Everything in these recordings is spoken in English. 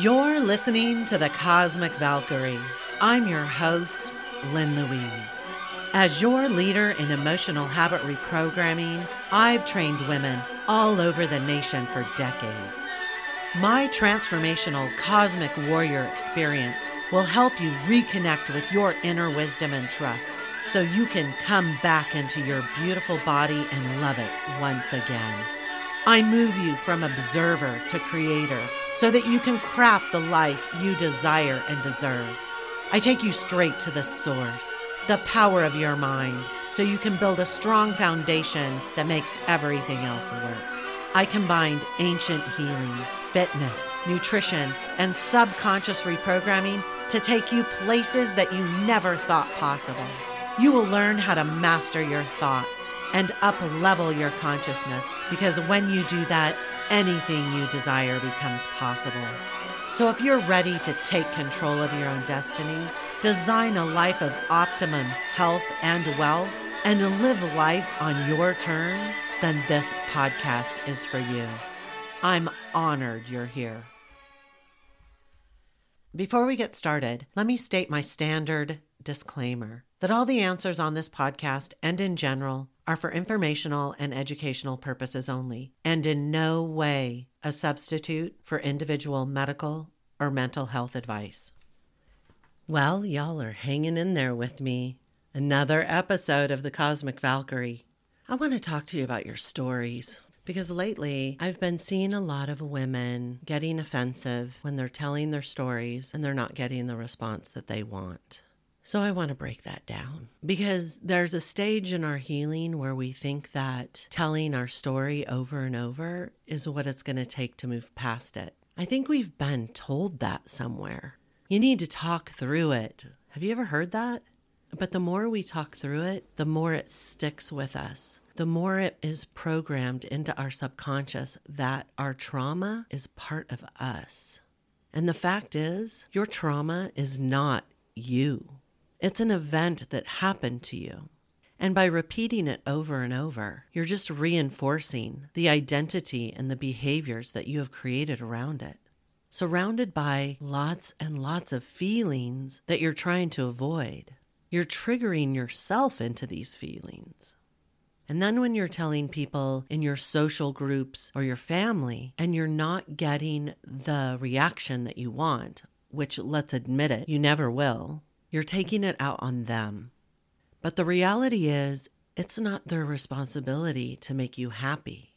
You're listening to the Cosmic Valkyrie. I'm your host, Lynn Louise. As your leader in emotional habit reprogramming, I've trained women all over the nation for decades. My transformational cosmic warrior experience will help you reconnect with your inner wisdom and trust so you can come back into your beautiful body and love it once again. I move you from observer to creator so that you can craft the life you desire and deserve. I take you straight to the source, the power of your mind, so you can build a strong foundation that makes everything else work. I combined ancient healing, fitness, nutrition, and subconscious reprogramming to take you places that you never thought possible. You will learn how to master your thoughts and up level your consciousness because when you do that, anything you desire becomes possible. So if you're ready to take control of your own destiny, design a life of optimum health and wealth, and live life on your terms, then this podcast is for you. I'm honored you're here. Before we get started, let me state my standard disclaimer that all the answers on this podcast and in general are for informational and educational purposes only, and in no way a substitute for individual medical or mental health advice. Well, y'all are hanging in there with me. Another episode of the Cosmic Valkyrie. I want to talk to you about your stories because lately I've been seeing a lot of women getting offensive when they're telling their stories and they're not getting the response that they want. So I want to break that down because there's a stage in our healing where we think that telling our story over and over is what it's going to take to move past it. I think we've been told that somewhere. You need to talk through it. Have you ever heard that? But the more we talk through it, the more it sticks with us. The more it is programmed into our subconscious that our trauma is part of us. And the fact is, your trauma is not you. It's an event that happened to you. And by repeating it over and over, you're just reinforcing the identity and the behaviors that you have created around it. Surrounded by lots and lots of feelings that you're trying to avoid, you're triggering yourself into these feelings. And then when you're telling people in your social groups or your family and you're not getting the reaction that you want, which let's admit it, you never will, you're taking it out on them. But the reality is, it's not their responsibility to make you happy.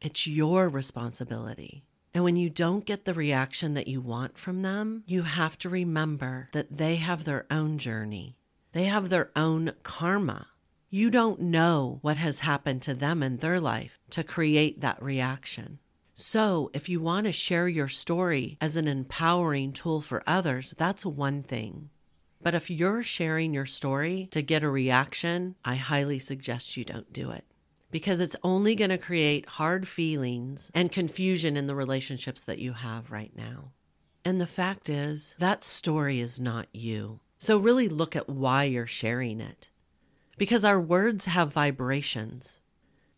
It's your responsibility. And when you don't get the reaction that you want from them, you have to remember that they have their own journey. They have their own karma. You don't know what has happened to them in their life to create that reaction. So, if you want to share your story as an empowering tool for others, that's one thing. But if you're sharing your story to get a reaction, I highly suggest you don't do it because it's only going to create hard feelings and confusion in the relationships that you have right now. And the fact is, that story is not you. So really look at why you're sharing it. Because our words have vibrations.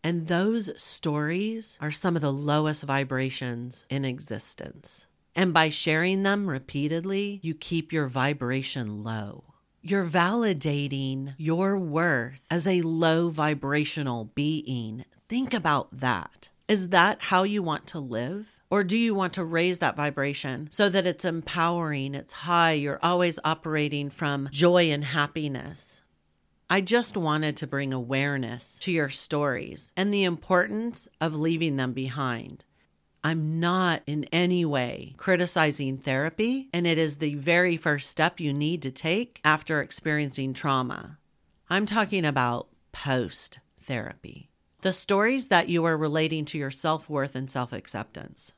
And those stories are some of the lowest vibrations in existence. And by sharing them repeatedly, you keep your vibration low. You're validating your worth as a low vibrational being. Think about that. Is that how you want to live? Or do you want to raise that vibration so that it's empowering, it's high, you're always operating from joy and happiness? I just wanted to bring awareness to your stories and the importance of leaving them behind. I'm not in any way criticizing therapy, and it is the very first step you need to take after experiencing trauma. I'm talking about post therapy. The stories that you are relating to your self worth and self acceptance.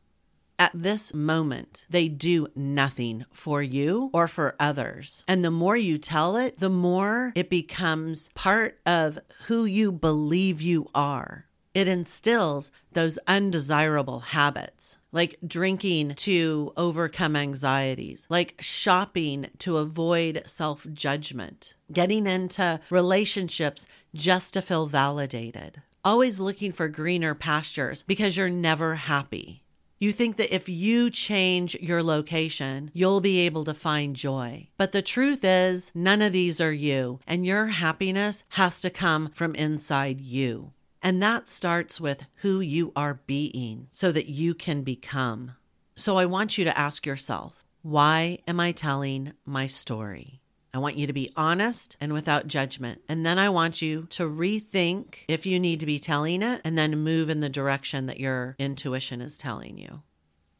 At this moment, they do nothing for you or for others. And the more you tell it, the more it becomes part of who you believe you are it instills those undesirable habits, like drinking to overcome anxieties, like shopping to avoid self judgment, getting into relationships just to feel validated, always looking for greener pastures because you're never happy. You think that if you change your location, you'll be able to find joy. But the truth is, none of these are you, and your happiness has to come from inside you. And that starts with who you are being so that you can become. So I want you to ask yourself, why am I telling my story? I want you to be honest and without judgment. And then I want you to rethink if you need to be telling it and then move in the direction that your intuition is telling you.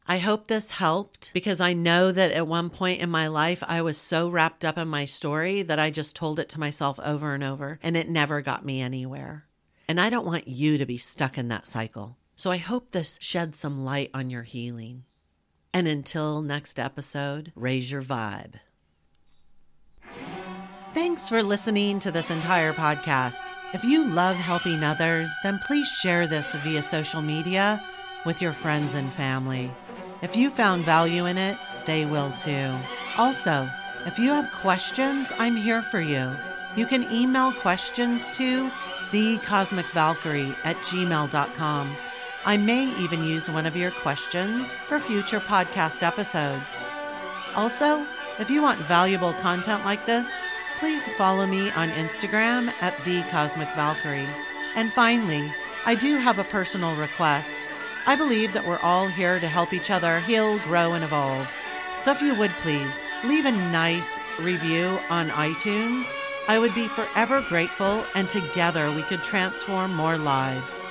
I hope this helped because I know that at one point in my life, I was so wrapped up in my story that I just told it to myself over and over, and it never got me anywhere. And I don't want you to be stuck in that cycle. So I hope this sheds some light on your healing. And until next episode, raise your vibe. Thanks for listening to this entire podcast. If you love helping others, then please share this via social media with your friends and family. If you found value in it, they will too. Also, if you have questions, I'm here for you. You can email questions to thecosmicvalkyrie at gmail.com. I may even use one of your questions for future podcast episodes. Also, if you want valuable content like this, please follow me on Instagram at The Cosmic Valkyrie. And finally, I do have a personal request. I believe that we're all here to help each other heal, grow, and evolve. So if you would please leave a nice review on iTunes, I would be forever grateful, and together we could transform more lives.